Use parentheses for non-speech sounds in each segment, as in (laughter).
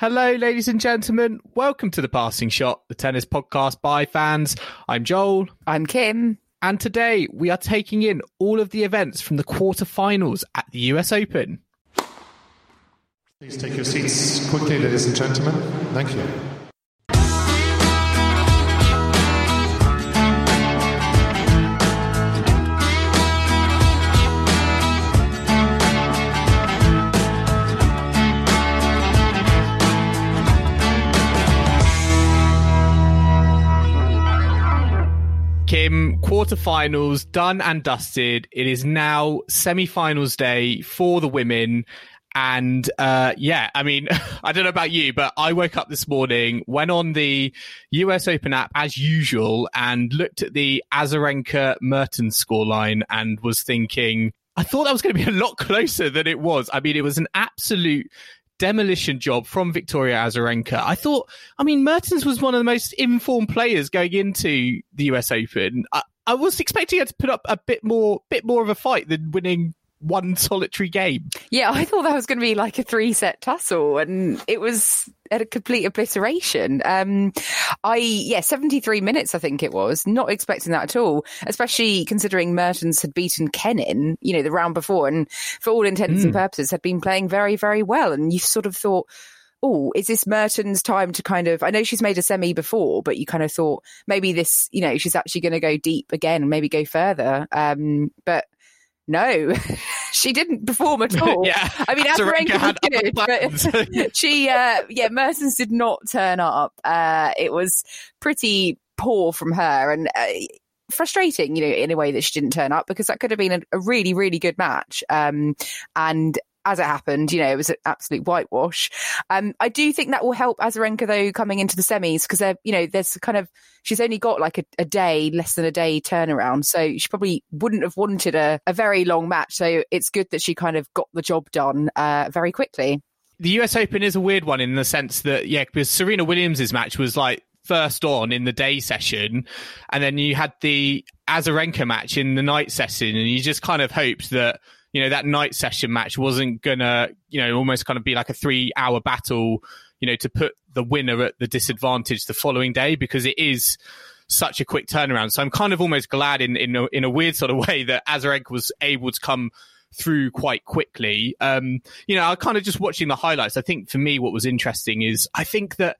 Hello, ladies and gentlemen. Welcome to The Passing Shot, the tennis podcast by fans. I'm Joel. I'm Kim. And today we are taking in all of the events from the quarterfinals at the US Open. Please take your seats quickly, ladies and gentlemen. Thank you. Kim, quarterfinals done and dusted. It is now semi-finals day for the women. And uh, yeah, I mean, (laughs) I don't know about you, but I woke up this morning, went on the US Open app as usual, and looked at the Azarenka Mertens scoreline and was thinking, I thought that was going to be a lot (laughs) closer than it was. I mean, it was an absolute demolition job from Victoria Azarenka. I thought, I mean, Mertens was one of the most informed players going into the US Open. I, I was expecting her to put up a bit more, bit more of a fight than winning one solitary game. Yeah, I thought that was going to be like a three set tussle, and it was at a complete obliteration. Um, I yeah, seventy three minutes, I think it was. Not expecting that at all, especially considering Mertens had beaten Kenin, you know, the round before, and for all intents mm. and purposes, had been playing very, very well. And you sort of thought. Oh, is this Mertens' time to kind of? I know she's made a semi before, but you kind of thought maybe this, you know, she's actually going to go deep again, maybe go further. Um, but no, (laughs) she didn't perform at (laughs) all. yeah, I mean, Azarenka good, but (laughs) she, uh, yeah, Mertens did not turn up. Uh, it was pretty poor from her and uh, frustrating, you know, in a way that she didn't turn up because that could have been a, a really, really good match. Um, and as it happened, you know, it was an absolute whitewash. Um, I do think that will help Azarenka though coming into the semis because they're, you know, there's kind of she's only got like a, a, day, less than a day turnaround, so she probably wouldn't have wanted a, a very long match. So it's good that she kind of got the job done uh, very quickly. The US Open is a weird one in the sense that yeah, because Serena Williams's match was like first on in the day session, and then you had the Azarenka match in the night session, and you just kind of hoped that you know, that night session match wasn't gonna, you know, almost kind of be like a three hour battle, you know, to put the winner at the disadvantage the following day because it is such a quick turnaround. So I'm kind of almost glad in, in, a, in a weird sort of (laughs) way that Azarenka was able to come through quite quickly. Um, you know, I kind of just watching the highlights. I think for me, what was interesting is I think that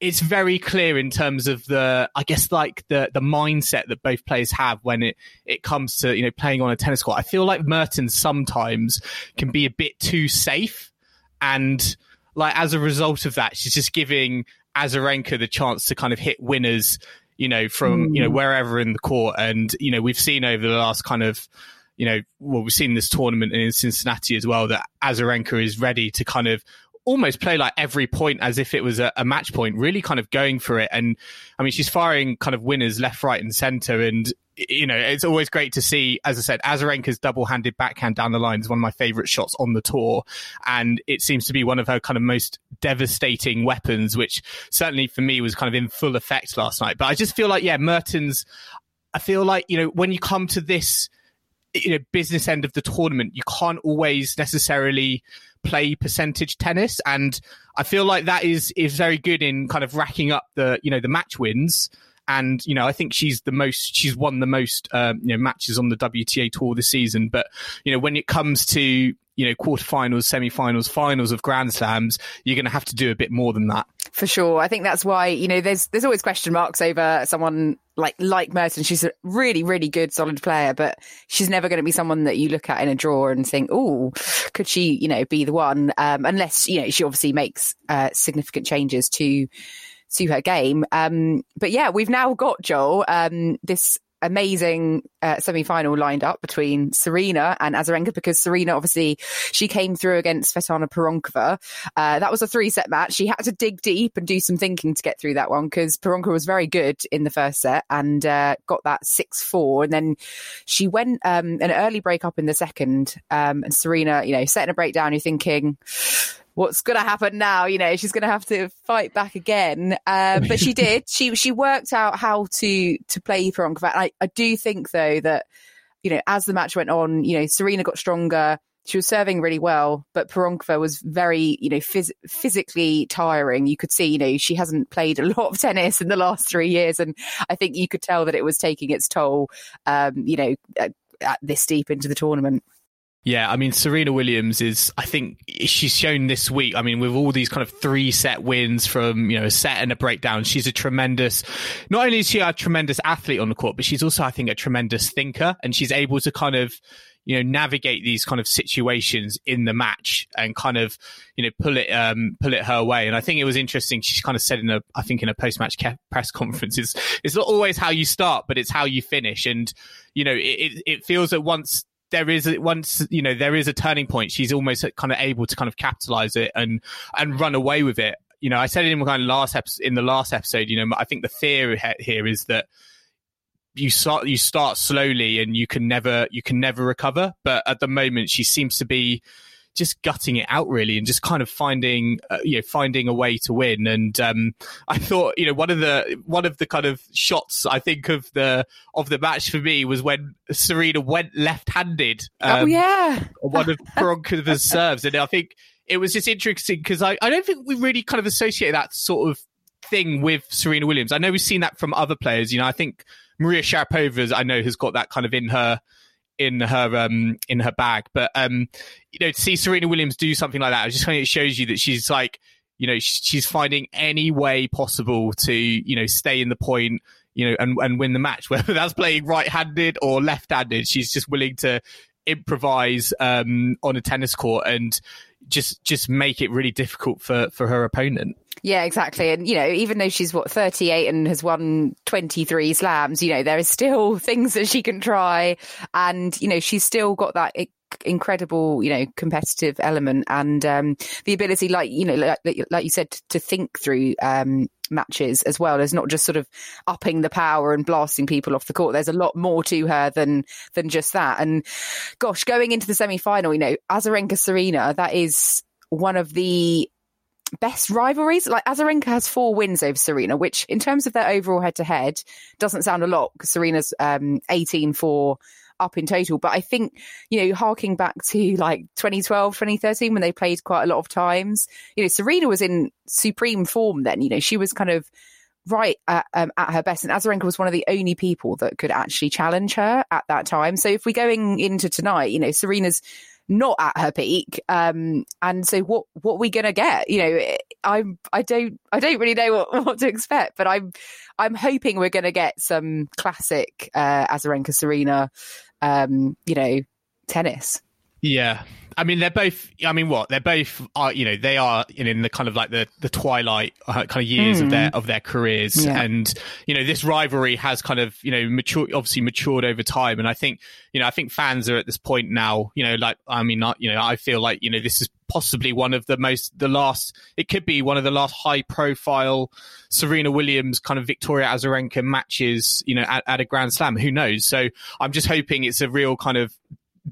it's very clear in terms of the, I guess, like the the mindset that both players have when it it comes to you know playing on a tennis court. I feel like Mertens sometimes can be a bit too safe, and like as a result of that, she's just giving Azarenka the chance to kind of hit winners, you know, from mm. you know wherever in the court. And you know, we've seen over the last kind of you know, well, we've seen this tournament in Cincinnati as well that Azarenka is ready to kind of almost play like every point as if it was a, a, match point, really kind of going for it. And I mean, she's firing kind of winners left, right, and center. And, you know, it's always great to see, as I said, Azarenka's double handed backhand down the line is one of my favorite shots on the tour. And it seems to be one of her kind of most devastating weapons, which certainly for me was kind of in full effect last night. But I just feel like, yeah, Mertens, I feel like, you know, when you come to this, you know, business end of the tournament, you can't always necessarily play percentage tennis, and I feel like that is is very good in kind of racking up the you know the match wins. And you know, I think she's the most. She's won the most um, you know matches on the WTA tour this season. But you know, when it comes to you know quarterfinals, semi-finals, finals of Grand Slams, you're going to have to do a bit more than that. For sure, I think that's why you know there's there's always question marks over someone like like Merton. She's a really really good solid player, but she's never going to be someone that you look at in a draw and think, oh, could she you know be the one? Um, unless you know she obviously makes uh, significant changes to to her game. Um, but yeah, we've now got Joel um, this amazing uh, semi-final lined up between Serena and Azarenka because Serena obviously she came through against Svetlana Pironkova. Uh, that was a three-set match. She had to dig deep and do some thinking to get through that one because Pironkova was very good in the first set and uh, got that six-four, and then she went um, an early break up in the second. Um, and Serena, you know, setting a breakdown. You're thinking what's going to happen now? You know, she's going to have to fight back again. Um, but she did. (laughs) She she worked out how to to play Pironkova. I, I do think though that you know as the match went on, you know, Serena got stronger. She was serving really well, but Pironkova was very, you know, phys- physically tiring. You could see, you know, she hasn't played a lot of tennis in the last three years, and I think you could tell that it was taking its toll. Um, you know, at, at this deep into the tournament. Yeah, I mean, Serena Williams is, I think she's shown this week, I mean, with all these kind of three set wins from, you know, a set and a breakdown, she's a tremendous, not only is she a tremendous athlete on the court, but she's also, I think, a tremendous thinker and she's able to kind of, you know, navigate these kind of situations in the match and kind of, you know, pull it, um, pull it her way. And I think it was interesting. She kind of said in a, I think in a post match press conference, it's, it's not always how you start, but it's how you finish. And, you know, it, it feels that once, there is once you know there is a turning point. She's almost kind of able to kind of capitalize it and and run away with it. You know i said it in kind of last episode in the last episode you know i think the fear here is that you start you start slowly and you can never you can never recover. But at the moment she seems to be just gutting it out really and just kind of finding uh, you know finding a way to win. And um, (laughs) I thought you know one of the one of the kind of shots I think of the of the match for me was when Serena went left-handed oh, um, oh yeah one of Pironkova's (laughs) serves. And I think it was just interesting because I, I don't think we really kind of associate that sort of thing with Serena Williams. I know we've seen that from other players. You know I think Maria Sharapova I know has got that kind of in her in her um in her bag. But um, you know, to see Serena Williams do something like that, it just kind of shows you that she's like, you know, she's finding any way possible to you know stay in the point, you know, and and win the match, (laughs) whether that's playing right-handed or left-handed. She's just willing to improvise um on a tennis court and just just make it really difficult for for her opponent. Yeah, exactly. And, you know, even though she's what, 38 and has won 23 slams, you know, there are still (laughs) things that she can try. And, you know, she's still got that incredible, you know, competitive element and um, the ability, like, you know, like, like you said, to think through um, matches as well as not just sort of upping the power and blasting people off the court. There's a lot more to her than than just that. And gosh, going into the semi final, you know, Azarenka Serena, that is one of the best rivalries. Like Azarenka has four wins over Serena, which in terms of their overall head to head doesn't sound a lot because Serena's um, 18 for up in total. But I think, you know, harking back to like 2012, 2013, when they played quite a lot of times, you know, Serena was in supreme form then. You know, she was kind of right at, um, at her best. And Azarenka was one of the only people that could actually challenge her at that time. So if we're going into tonight, you know, Serena's not at her peak. Um, and so what what are we gonna get? You know, I'm I don't I don't really know what, (laughs) what to expect, but I'm I'm hoping we're gonna get some classic uh, Azarenka Serena, um, you know, tennis. Yeah, I mean, they're both. I mean, what they're both are. You know, they are in, in the kind of like the the twilight uh, kind of years mm. of their of their careers, yeah. and you know, this rivalry has kind of you know mature, obviously matured over time. And I think you know, I think fans are at this point now. You know, like I mean, not you know, I feel like you know, this is possibly one of the most the last. It could be one of the last high profile Serena Williams kind of Victoria Azarenka matches. You know, at, at a Grand Slam. Who knows? So I'm just hoping it's a real kind of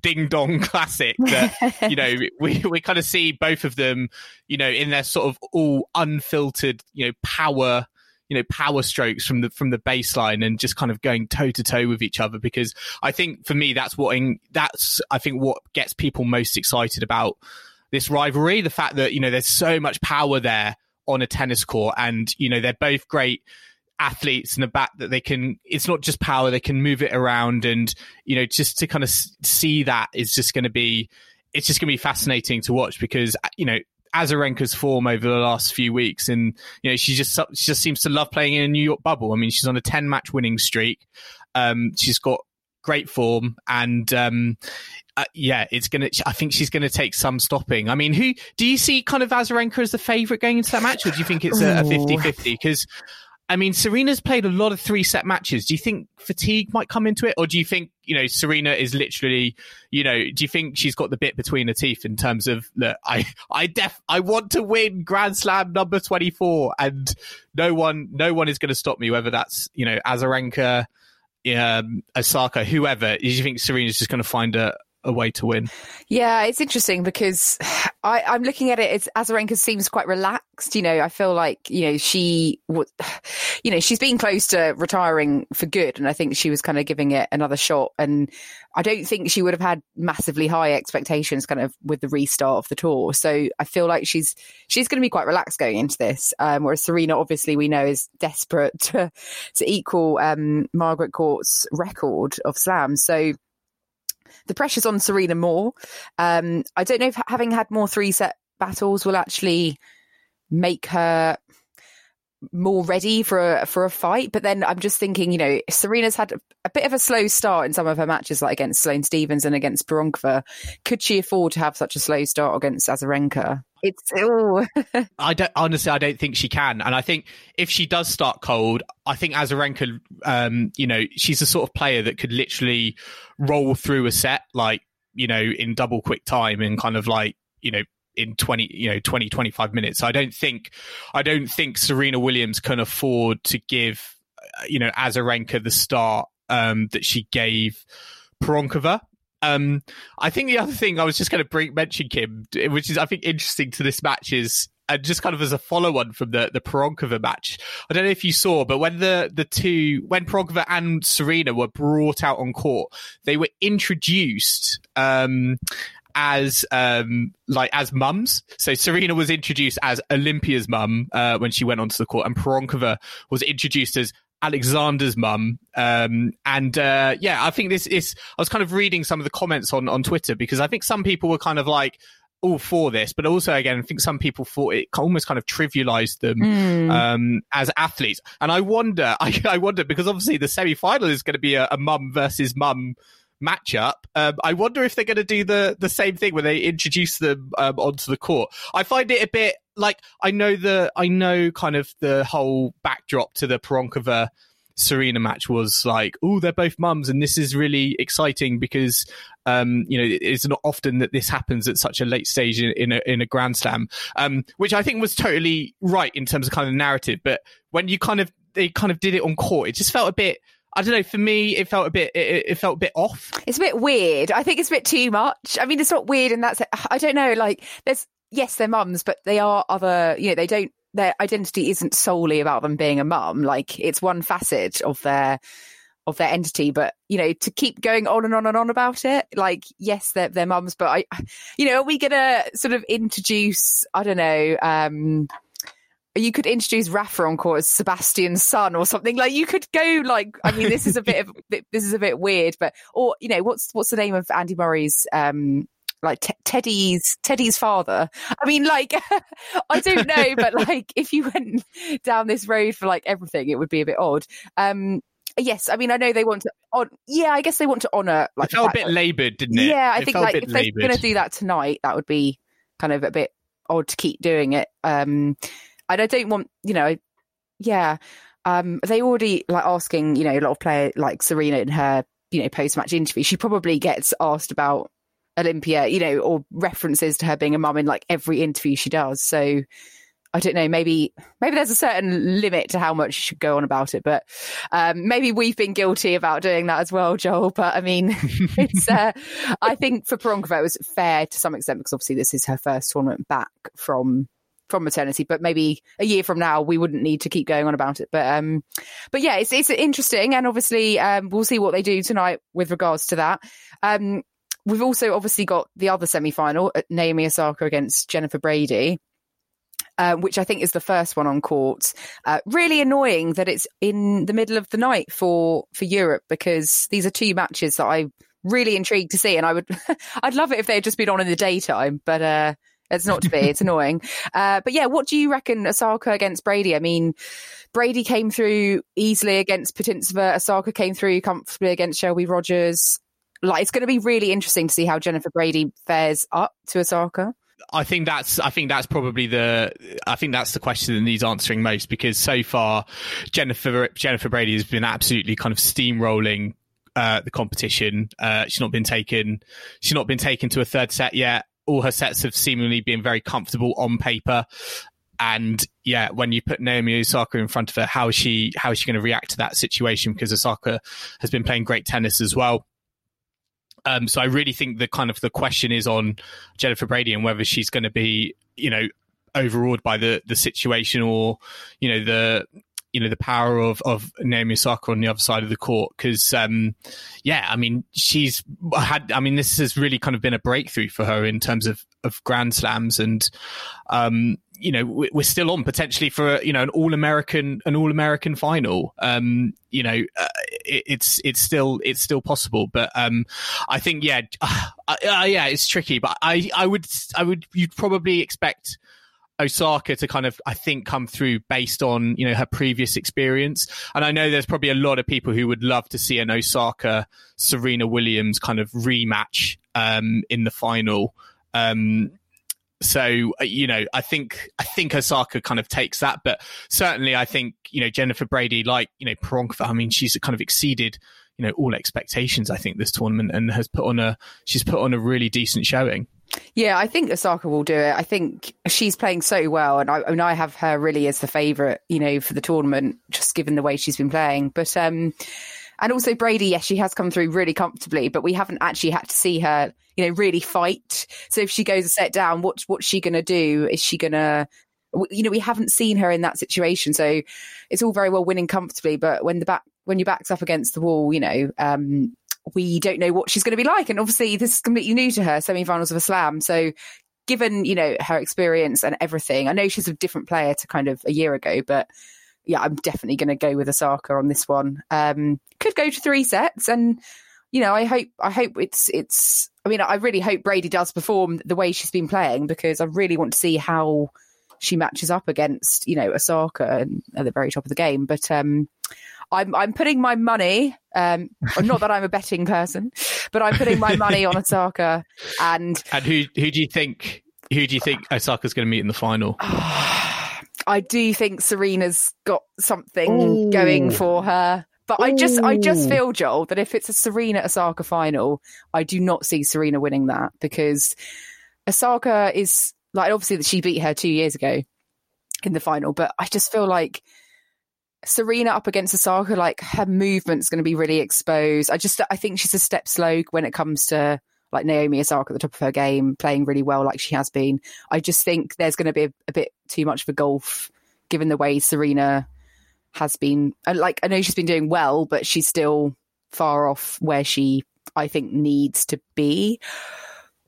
ding dong classic that (laughs) you know we we kind of see both of them you know in their sort of all unfiltered you know power you know power strokes from the from the baseline and just kind of going toe to toe with each other because I think for me that's what in, that's I think what gets people most excited about this rivalry the fact that you know there's so much power there on a tennis court and you know they're both great athletes in the back that they can it's not just power they can move it around and you know just to kind of see that is just going to be it's just going to be fascinating to watch because you know Azarenka's form over the last few weeks, and you know she just she just seems to love playing in a New York bubble. I mean, she's on a ten match winning streak. Um, she's got great form, and um, uh, yeah, it's gonna. I think she's gonna take some stopping. I mean, who do you see kind of Azarenka as the favourite going into that match, or do you think it's a, a 50-50? Because I mean, Serena's played a lot of three set matches. Do you think fatigue might come into it? Or do you think, you know, Serena is literally, you know, do you think she's got the bit between her teeth in terms of that I, I def, I want to win Grand Slam number 24 and no one, no one is going to stop me, whether that's, you know, Azarenka, um, Osaka, whoever. Do you think Serena's just going to find a, a way to win. Yeah, it's interesting because I, am looking at it as Azarenka seems quite relaxed. You know, I feel like, you know, she you know, she's been close to retiring for good. And I think she was kind of giving it another shot. And I don't think she would have had massively high expectations kind of with the restart of the tour. So I feel like she's, she's going to be quite relaxed going into this. Um, whereas Serena, obviously, we know is desperate (laughs) to, to equal, um, Margaret Court's record of slams. So, the pressure's on Serena more. Um, I don't know if having had more three set battles will actually make her more ready for a, for a fight. But then I'm just thinking, you know, Serena's had a, a, bit of a slow start in some of her matches, like against Sloane Stevens and against Pironkova. Could she afford to have such a slow start against Azarenka? It's. (laughs) I don't honestly. I don't think she can, and I think if she does start cold, I think Azarenka, um, you know, she's the sort of player that could literally roll through a set like you know in double quick time and kind of like you know in 20 you know 20 25 minutes i don't think i don't think serena williams can afford to give uh, you know azarenka the start um that she gave Pironkova. Um, I think the other thing I was just going to mention Kim, which is I think interesting to this match is and just kind of as a follow on from the the Pironkova match. I don't know if you saw, but when the the two when Pironkova and Serena were brought out on court, they were introduced um, as um like as mums. So Serena was introduced as Olympia's mum uh, when she went onto the court, and Pironkova was introduced as Alexander's mum. Um, and uh, yeah, I think this is. I was kind of reading some of the comments on on Twitter because I think some people were kind of like all for this, but also again, I think some people thought it almost kind of trivialized them mm. um, as athletes. And I wonder, (laughs) I, I, wonder because obviously the semi final is going to be a, a mum versus mum matchup. Um, I wonder if they're going to do the the same thing when they introduce them um, onto the court. I find it a bit like I know the I know kind of the whole backdrop to the Pironkova Serena match was like, oh, they're both mums, and this is really exciting because um, you know it's not often that this happens at such a late stage in, in a in a Grand Slam, um, which I think was totally right in terms of kind of narrative. But when you kind of they kind of did it on court, it just felt a bit I don't know. For me, it felt a bit. It, it, felt a bit off. It's a bit weird. I think it's a bit too much. I mean, it's not weird, and that's. I don't know. Like, there's yes, they're mums, but they are other. You know, they don't. Their identity isn't solely about them being a mum. Like, it's one facet of their of their entity. But you know, to keep going on and on and on about it, like, yes, they're they're mums, but I, you know, are we gonna sort of introduce? I don't know. um you could introduce Rafa on court as Sebastian's son or something. Like you could go like, I mean, this is a bit of, (laughs) this is a bit weird, but, or, you know, what's, what's the name of Andy Murray's, um, like t- Teddy's Teddy's father. I mean, like (laughs) I don't know, but (laughs) like if you went down this road for like everything, it would be a bit odd. Um, yes, I mean I know they want to. On, yeah, I guess they want to honour. Like, it felt a bit laboured, didn't it? Yeah, I it think like if they're going to do that tonight, that would be kind of a bit odd to keep doing it. Um, and I don't want, you know, yeah. Um, they already like asking, you know, a lot of players like Serena in her, you know, post match interview. She probably gets asked about Olympia, you know, or references to her being a mum in like every interview she does. So I don't know, maybe maybe there's a certain limit to how much you should go on about it, but um, maybe we've been guilty about doing that as well, Joel. But I mean, (laughs) it's uh, I think for Pironkova it was fair to some extent because obviously this is her first tournament back from from maternity, but maybe a year from now we wouldn't need to keep going on about it. But um, but yeah, it's it's interesting, and obviously um, we'll see what they do tonight with regards to that. Um, we've also obviously got the other semi final, uh, Naomi Osaka against Jennifer Brady. Uh, which I think is the first one on court. Uh, really annoying that it's in the middle of the night for for Europe because these are two matches that I'm really intrigued to see, and I would (laughs) I'd love it if they had just been on in the daytime, but uh, it's not to be. It's annoying. (laughs) Uh, but yeah, what do you reckon Osaka against Brady? I mean, Brady came through easily against Putintseva. Osaka came through comfortably against Shelby Rogers. Like, it's going to be really interesting to see how Jennifer Brady fares up to Osaka. I think that's I think that's probably the I think that's the question that needs answering most because so far Jennifer Jennifer Brady has been absolutely kind of steamrolling uh, the competition. Uh, she's not been taken she's not been taken to a third set yet. All her sets have seemingly been very comfortable on paper. And yeah, when you put Naomi Osaka in front of her, how is she how is she going to react to that situation? Because Osaka has been playing great tennis as well. Um, so I really think the kind of the question is on Jennifer Brady and whether she's going to be, you know, overawed by the the situation or, you know, the you know the power of of Naomi Osaka on the other side of the court because um, yeah I mean she's had I mean this has really kind of been a breakthrough for her in terms of of grand slams and um, you know we're still on potentially for you know an all American an all American final. Um, you know, uh, it, it's it's still it's still possible, but um, I think yeah, (sighs) uh, uh, yeah, it's tricky. But I I would I would you'd probably expect. Osaka to kind of, I think, come through based on you know her previous experience, and I know there's probably a lot of people who would love to see an Osaka Serena Williams kind of rematch um, in the final. Um, so uh, you know, I think I think Osaka kind of takes that, but certainly I think you know Jennifer Brady, like you know Pironkova, I mean, she's kind of exceeded you know all expectations. I think this tournament and has put on a she's put on a really decent showing. Yeah, I think Osaka will do it. I think she's playing so well, and I, I mean, I have her really as the favourite, you know, for the tournament, just given the way she's been playing. But um, and also Brady, yes, she has come through really comfortably, but we haven't actually had to see her, you know, really fight. So if she goes a set down, what what's she going to do? Is she going to, you know, we haven't seen her in that situation. So it's all very well winning comfortably, but when the back when your back's up against the wall, you know, um, we don't know what she's going to be like. And obviously, this is completely new to her, semi-finals of a slam. So given you know her experience and everything, I know she's a different player to kind of a year ago, but yeah, I'm definitely going to go with Osaka on this one. Um, could go to three sets, and you know, I hope I hope it's it's. I mean, I really hope Brady does perform the way she's been playing because I really want to see how she matches up against you know Osaka at the very top of the game. But um, I'm I'm putting my money. Um, not that I'm a betting person, but I'm putting my money on Osaka. And (laughs) and who who do you think who do you think Osaka's going to meet in the final? (sighs) I do think Serena's got something Ooh. going for her. But Ooh. I just I just feel, Joel, that if it's a Serena Osaka final, I do not see Serena winning that because Osaka is like obviously that she beat her two years ago in the final, but I just feel like Serena up against Osaka, like her movement's going to be really exposed. I just I think she's a step slow when it comes to like Naomi Osaka at the top of her game, playing really well like she has been. I just think there's going to be a, a bit too much for golf, given the way Serena has been. And like I know she's been doing well, but she's still far off where she I think needs to be.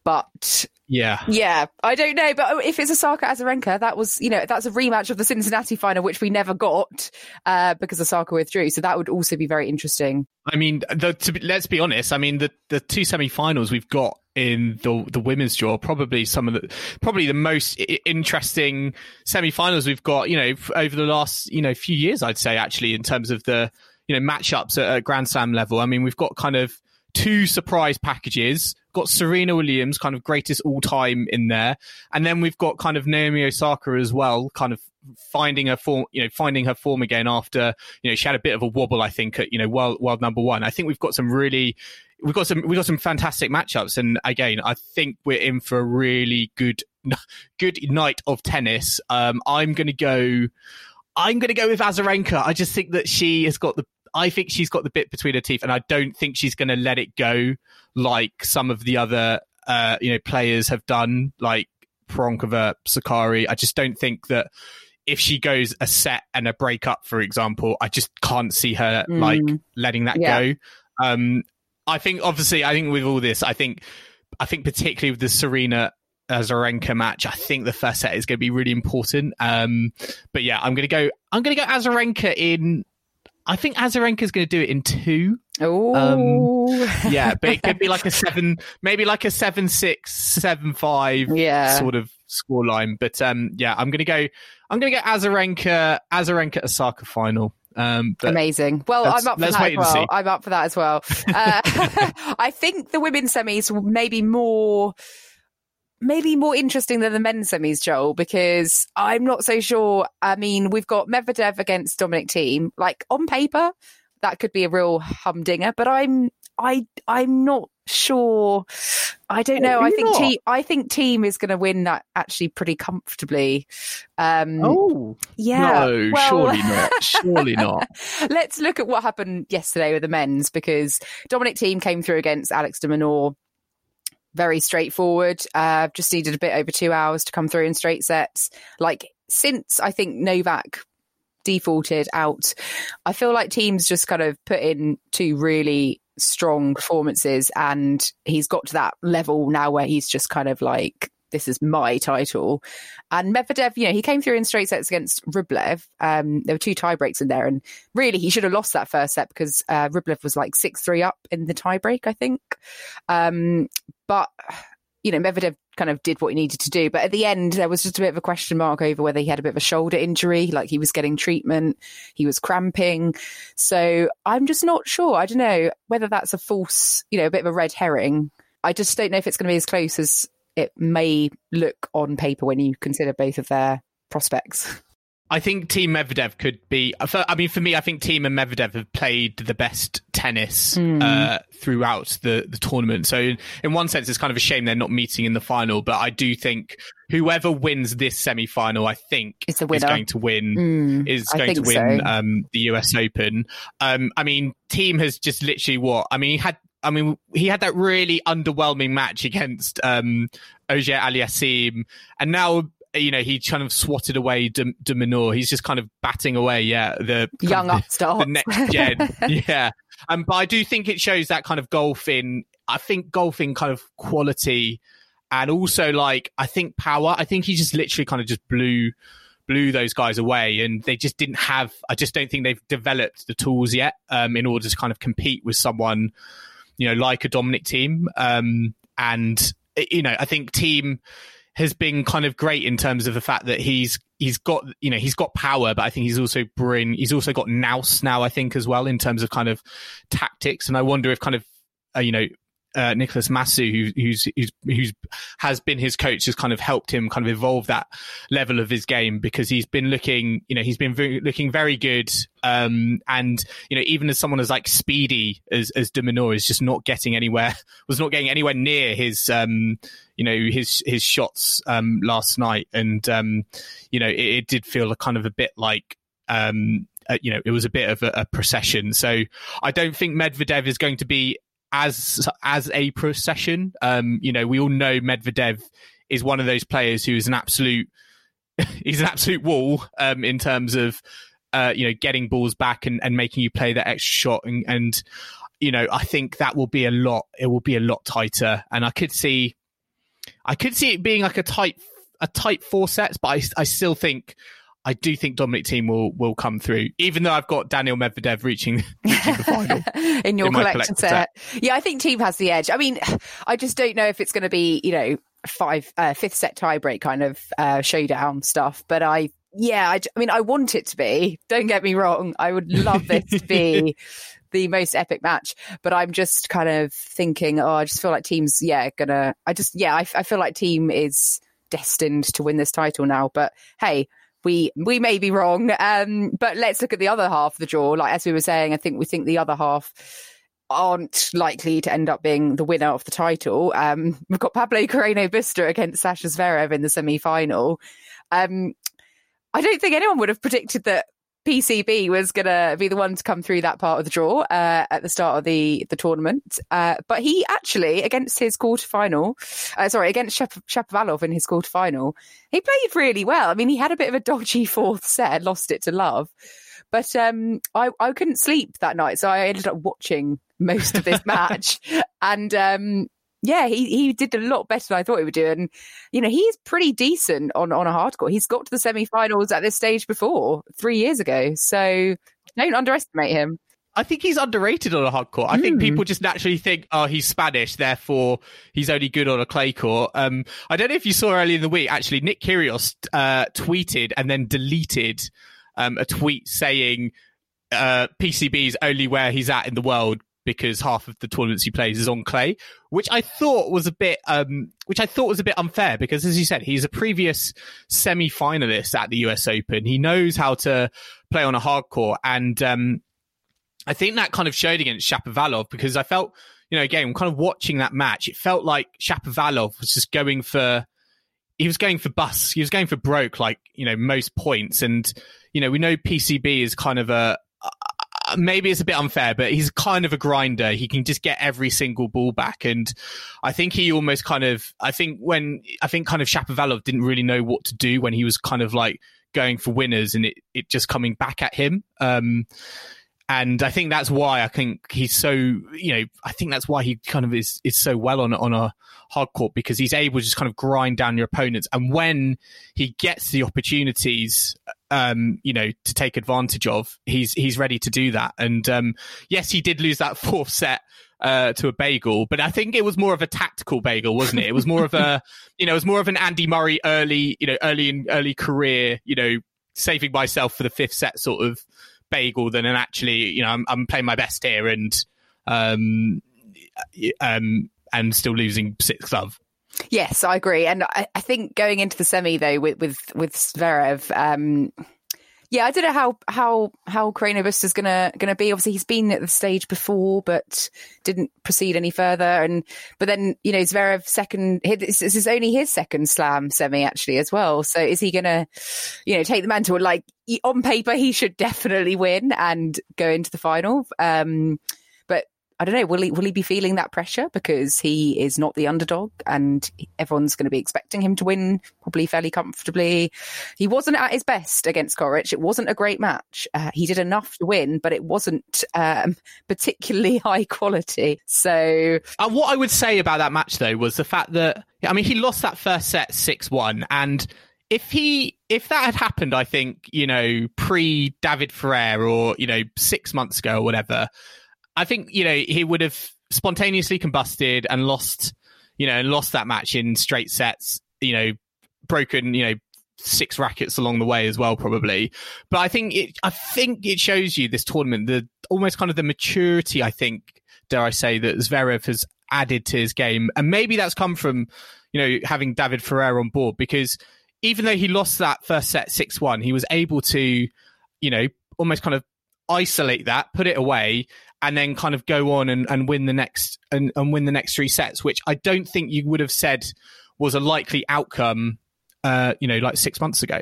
But yeah. Yeah. I don't know. But if it's Osaka Azarenka, that was, you know, that's a rematch of the Cincinnati final, which we never got uh, because Osaka withdrew. So that would also be very interesting. I mean, the, to, let's be honest. I mean, the, the two semi-finals we've got in the the women's draw probably some of the probably the most interesting semi-finals we've got you know over the last you know few years I'd say actually in terms of the you know matchups at, at Grand Slam level I mean we've got kind of two surprise packages got Serena Williams, kind of greatest all time in there, and then we've got kind of Naomi Osaka as well, kind of finding her form, you know, finding her form again after you know she had a bit of a wobble, I think, at you know world world number one. I think we've got some really. We've got some we've got some fantastic matchups, and again, I think we're in for a really good (laughs) good night of tennis. Um, I'm to go. I'm going to go with Azarenka. I just think that she has got the I think she's got the bit between her teeth, and I don't think she's going to let it go like some of the other uh, you know players have done, like Pironkova, Sakkari. I just don't think that if she goes a set and a breakup, for example, I just can't see her mm. like letting that yeah. go. Um, I think obviously, I think with all this, I think I think particularly with the Serena Azarenka match, I think the first set is going to be really important. Um, but yeah, I'm going to go. I'm going to go Azarenka in I think Azarenka's going to do it in two. Oh, um, (laughs) yeah, but it could be like a (laughs) seven, maybe like a seven six, seven five, yeah. sort of score line. But um, yeah, I'm going to go. I'm going to get Azarenka, Azarenka Osaka final. Um, Amazing. Well, I'm up for that as well. I'm up for that as (laughs) well. Uh, I think the women's semis may be more maybe more interesting than the men's semis, Joel, because I'm not so sure. I mean, we've got Medvedev against Dominic Thiem. Like on paper, that could be a real humdinger, but I'm I I'm not sure. I don't know. I think Thiem, I think Thiem is going to win that actually pretty comfortably. Um, oh, yeah. No, well, surely (laughs) not. Surely not. let's look at what happened yesterday with the men's because Dominic Thiem came through against Alex de Minaur very straightforward. Uh, just needed a bit over two hours to come through in straight sets. Like since I think Novak defaulted out, I feel like Thiem's just kind of put in two really strong performances and he's got to that level now where he's just kind of like this is my title. And Medvedev, you know, he came through in straight sets against Rublev. Um, there were two tie breaks in there, and really he should have lost that first set because uh, Rublev was like six three up in the tie break, I think. Um, but you know, Medvedev kind of did what he needed to do. But at the end, there was just a bit of a question mark over whether he had a bit of a shoulder injury, like he was getting treatment, he was cramping. So I'm just not sure. I don't know whether that's a false, you know, a bit of a red herring. I just don't know if it's going to be as close as it may look on paper when you consider both of their prospects. I think Thiem Medvedev could be. I mean, for me, I think Thiem and Medvedev have played the best tennis mm. uh, throughout the, the tournament. So, in, in, one sense, it's kind of a shame they're not meeting in the final. But I do think whoever wins this semi final, I think, is going to win. Mm, is going to win so. um, the US Open. Um, I mean, Thiem has just literally what? I mean, he had I mean, he had that really underwhelming match against um, Auger Aliassime, and now you know he kind of swatted away de, de Minaur. He's just kind of batting away, yeah, the young upstart, the next gen, (laughs) yeah. Um, but I do think it shows that kind of golfing. I think golfing kind of quality, and also like I think power. I think he just literally kind of just blew blew those guys away and they just didn't have I just don't think they've developed the tools yet um, in order to kind of compete with someone you know, like a Dominic Thiem. Um, and, you know, I think Thiem has been kind of great in terms of the fact that he's he's got you know he's got power, but I think he's also bring he's also got nous now I think as well in terms of kind of tactics. And I wonder if kind of uh, you know uh, Nicholas Massu, who, who's, who's who's has been his coach, has kind of helped him kind of evolve that level of his game because he's been looking, you know, he's been looking very good. Um, and you know, even as someone as like speedy as as de Minaur is just not getting anywhere, (laughs) was not getting anywhere near his, um, you know, his his shots um, last night, and um, you know, it, it did feel a kind of a bit like um, uh, you know, it was a bit of a, a, procession. So I don't think Medvedev is going to be as as a procession. Um, you know, we all know Medvedev is one of those players who is an absolute (laughs) he's an absolute wall um, in terms of uh, you know getting balls back and, and making you play that extra shot and, and you know I think that will be a lot it will be a lot tighter and I could see I could see it being like a tight a tight four sets but I, I still think I do think Dominic Thiem will will come through, even though I've got Daniil Medvedev reaching, (laughs) reaching the final (laughs) in your in collection set. set. Yeah, I think Thiem has the edge. I mean, (sighs) I just don't know if it's going to be you know five uh, fifth set tiebreak kind of uh, showdown stuff, but I. Yeah, I, I mean, I want it to be. Don't get me wrong. I would love this to be (laughs) the most epic match. But I'm just kind of thinking, oh, I just feel like Thiem's, yeah, gonna. I just, yeah, I, I feel like Thiem is destined to win this title now. But hey, we we may be wrong. Um, but let's look at the other half of the draw. Like as we were saying, I think we think the other half aren't likely to end up being the winner of the title. Um, we've got Pablo Carreño Busta against Sasha Zverev in the semi final. Um, I don't think anyone would have predicted that PCB was going to be the one to come through that part of the draw uh, at the start of the the tournament. Uh, but he actually, against his quarterfinal, uh, sorry, against Shap- Shapovalov in his quarterfinal, he played really well. I mean, he had a bit of a dodgy (laughs) fourth set, lost it to love. But um, I, I couldn't sleep that night, so I ended up watching most of this (laughs) match. And um, yeah, he, he did a lot better than I thought he would do. And, you know, he's pretty decent on, on a hard court. He's got to the semi finals at this stage before three years ago. So don't underestimate him. I think he's underrated on a hard court. I mm. think hmm. people just naturally think, oh, he's Spanish, therefore he's only good on a clay court. Um, I don't know if you saw earlier in the week, actually, Nick Kyrgios uh, tweeted and then deleted um, a tweet saying uh, PCB is only where he's at in the world because half of the tournaments he plays is on clay, which I thought was a bit, um, which I thought was a bit unfair because, as you said, he's a previous semi-finalist at the U.S. Open. He knows how to play on a hard court, and um, I think that kind of showed against Shapovalov because I felt, you know, again, kind of watching that match, it felt like Shapovalov was just going for. He was going for bus. He was going for broke, like you know most points, and you know we know PCB is kind of a maybe it's a bit unfair, but he's kind of a grinder. He can just get every single ball back. And I think he almost kind of, I think when, I think kind of Shapovalov didn't really know what to do when he was kind of like going for winners and it, it just coming back at him. Um, and I think that's why I think he's so, you know, I think that's why he kind of is, is so well on, on a hard court because he's able to just kind of grind down your opponents. And when he gets the opportunities, um, you know, to take advantage of, he's, he's ready to do that. And, um, yes, he did lose that (laughs) fourth set, uh, to a bagel, but I think it was more of a tactical bagel, wasn't it? It was more of a, (laughs) you know, it was more of an Andy Murray early, you know, early in early career, you know, saving myself for the fifth set sort of, bagel than an actually, you know, I'm, I'm playing my best here and um, um, and still losing six love. Yes, I agree, and I, I, think going into the semi though with with with Zverev, um, yeah, I don't know how how how Carreño Busta's gonna gonna be. Obviously, he's been at the stage before, but didn't proceed any further. And but then you know Zverev second. This is only his second Slam semi actually as well. So is he gonna, you know, take the mantle? Like on paper, he should definitely win and go into the final. Um, I don't know. Will he will he be feeling that pressure because he is not the underdog and everyone's going to be expecting him to win probably fairly comfortably? He wasn't at his best against Coric. It wasn't a great match. Uh, he did enough to win, but it wasn't um, (laughs) particularly (laughs) high quality. So, uh, what I would say about that match though was the fact that I mean he lost that first set six one and if he if that had happened, I think you know pre David Ferrer or you know six months ago or whatever, I think you know he would have spontaneously combusted and lost, you know, and lost that match in straight sets. You know, broken, you know, six rackets along the way as well, probably. But I think it, I think it shows you this tournament the almost kind of the maturity. I think, dare I say, that Zverev has added to his game, and maybe that's come from you know having David Ferrer on board because even though he lost that first set six one, he was able to, you know, almost kind of isolate that, put it away, and then kind of go on and, and win the next and, and win the next three sets, which I don't think you would have said was a likely outcome uh, you know, like six months ago.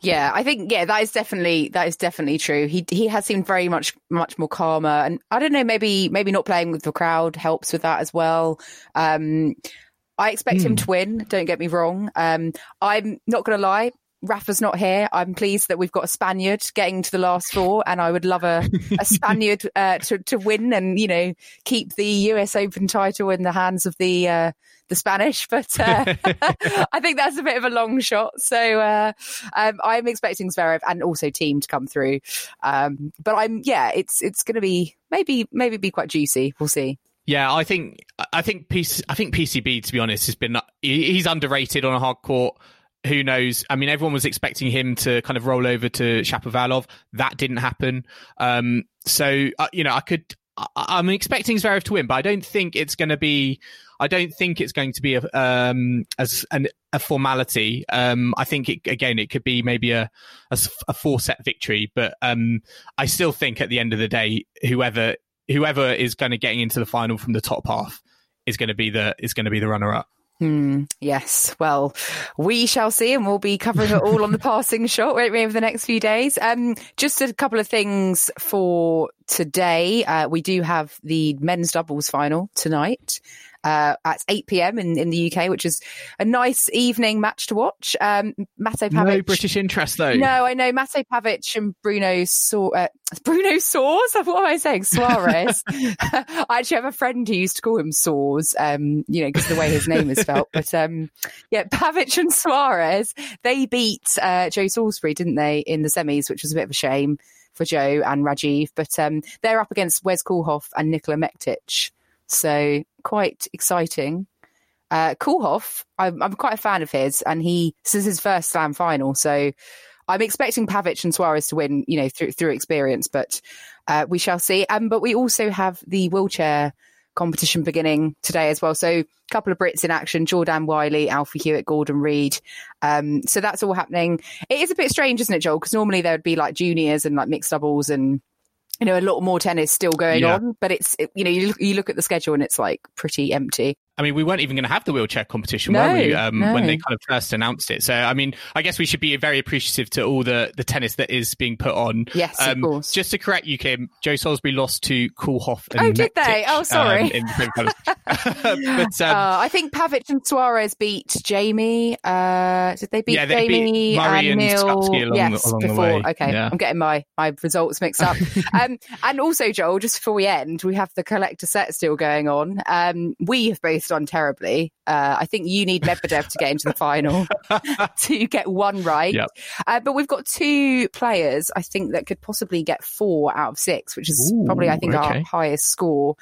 Yeah, I think yeah, that is definitely that is definitely true. He he has seemed very much much more calmer, and I don't know, maybe maybe not playing with the crowd helps with that as well. Um, I expect mm. him hmm. to win. Don't get me wrong. Um, I'm not going to lie. Rafa's not here. I'm pleased that we've got a Spaniard getting to the last four, and I would love a, a (laughs) Spaniard uh, to to win and you know keep the U.S. Open title in the hands of the uh, the Spanish. (laughs) But uh, (laughs) I think that's a bit of a long shot. So uh, um, I'm expecting Zverev and also Thiem to come through. Um, but I'm yeah, it's it's going to be maybe maybe be quite juicy. We'll see. Yeah, I think I think PC, I think PCB to be honest has been he's underrated on a hard court who knows? I mean, everyone was expecting him to kind of roll over to Shapovalov. That didn't happen. Um, so, uh, you know, I could, I, am expecting Zverev to win, but I don't think it's going to be, I don't think it's going to be a, um, as an, a formality. Um, I think it, again, it could be maybe a, a, a four set victory, but, um, I still think at the end of the day, whoever, whoever is going to getting into the final from the top half is going to be the, is going to be the runner up. Hmm, yes. Well, we shall see, and we'll be covering it all on the (laughs) passing shot over the next few days. Um, just a couple of things for today. Uh, we do have the men's doubles final tonight uh, at 8 p.m. In, in the UK, which is a nice evening match to watch. Um, Mate Pavic. No British interest, though. No, I know. Mate Pavic and Bruno so- uh, (laughs) Bruno Soares? (laughs) What am I saying? Suarez. (laughs) I actually have a friend who used to call him Soares, um, you know, because the way his name is spelled. But um, yeah, Pavic and Suarez, they beat uh, Joe Salisbury, didn't they, in the semis, which was a bit of a shame for Joe and Rajiv. But um, they're up against Wes Koolhof and Nikola Mektic. So quite exciting. Uh, Koolhof, I'm, I'm quite a fan of his, and he this is his first Slam final, so I'm expecting Pavic and Suarez to win, you know, through through experience, but uh, we shall see. Um, but we also have the wheelchair competition beginning today as well. So a couple of Brits in action: Jordan Whiley, Alfie Hewett, Gordon Reid. Um, so that's all happening. It is a bit strange, isn't it, Joel? Because normally there would be like juniors and like mixed doubles and you know a lot more tennis still going yeah. on. But it's you know you look, you look at the schedule and it's like pretty empty. I mean, we weren't even going to have the wheelchair competition, no, were we? Um, no. When they kind of first announced it. So, I mean, I guess we should be very appreciative to all the, the tennis that is being put on. Yes, um, of course. Just to correct you, Kim, Joe Salisbury lost to Koolhof. And oh, did they? Oh, sorry. Um, (laughs) (laughs) but, um, uh, I think Pavic and Suarez beat Jamie. Uh, did they beat yeah, they Jamie beat Murray and Neil? Along, yes, along before. Okay, yeah. I'm getting my, my results mixed up. (laughs) um, and also, Joel, just before we end, we have the collector set still going on. Um, we have both done terribly. Uh, I think you need Medvedev to get into the final (laughs) to get one right. Yep. Uh, but we've got two players, I think, that could possibly get four out of six, which is Ooh, probably, I think, okay. our highest score.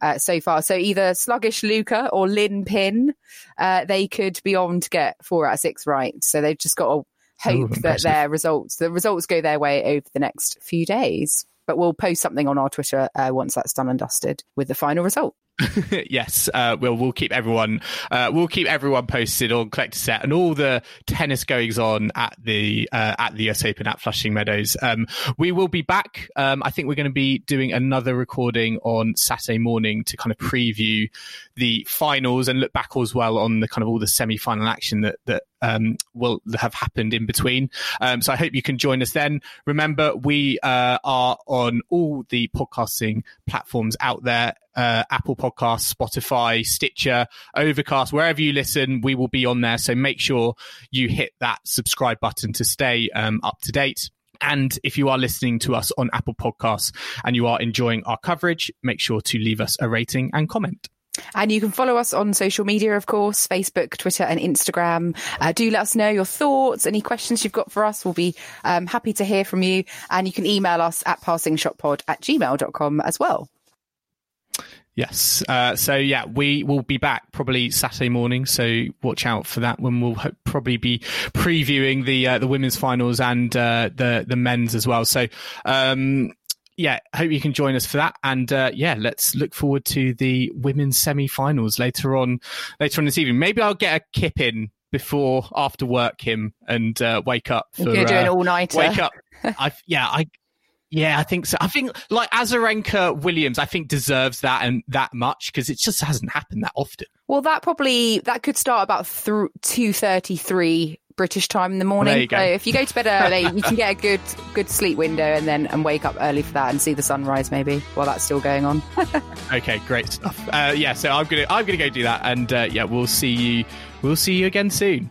Uh, so far. So either sluggish Luca or Lin Pin, uh, they could be on to get four out of six right. So they've just got to hope that their results, the results go their way over the next few days. But we'll post something on our Twitter uh, once that's done and dusted with the final result. (laughs) yes, uh, we'll we'll keep everyone uh, we'll keep everyone posted on collector set and all the tennis goings on at the uh, at the US Open at Flushing Meadows. Um, we will be back. Um, I think we're going to be doing another recording on Saturday morning to kind of preview the finals and look back as well on the kind of all the semi final action that that um, will have happened in between. Um, so I hope you can join us then. Remember, we uh, are on all the podcasting platforms out there uh, Apple Podcasts, Spotify, Stitcher, Overcast, wherever you listen, we will be on there. So make sure you hit that subscribe button to stay um, up to date. And if you are listening to us on Apple Podcasts and you are enjoying our coverage, make sure to leave us a rating and comment. And you can follow us on social media, of course, Facebook, Twitter, and Instagram. Uh, do let us know your thoughts, any questions you've got for us. We'll be um, happy to hear from you. And you can email us at passingshotpod at gmail.com as well. Yes. Uh, so yeah, we will be back probably Saturday morning. So watch out for that when we'll ho- probably be previewing the uh, the women's finals and uh, the the men's as well. So um, yeah, hope you can join us for that. And uh, yeah, let's look forward to the women's semi-finals later on later on this evening. Maybe I'll get a kip in before after work, Kim, and uh, wake up. For, You're doing uh, all nighter. Wake up. (laughs) I yeah, I yeah, I think so. I think like Azarenka Williams, I think deserves that and that much because it just hasn't happened that often. Well, that probably that could start about th- two thirty three British time in the morning. Well, so if you go to bed early, (laughs) you can get a good good sleep window and then and wake up early for that and see the sunrise maybe while that's still going on. (laughs) okay, great stuff. Uh, yeah, so I'm gonna I'm gonna go do that, and uh, yeah, we'll see you we'll see you again soon.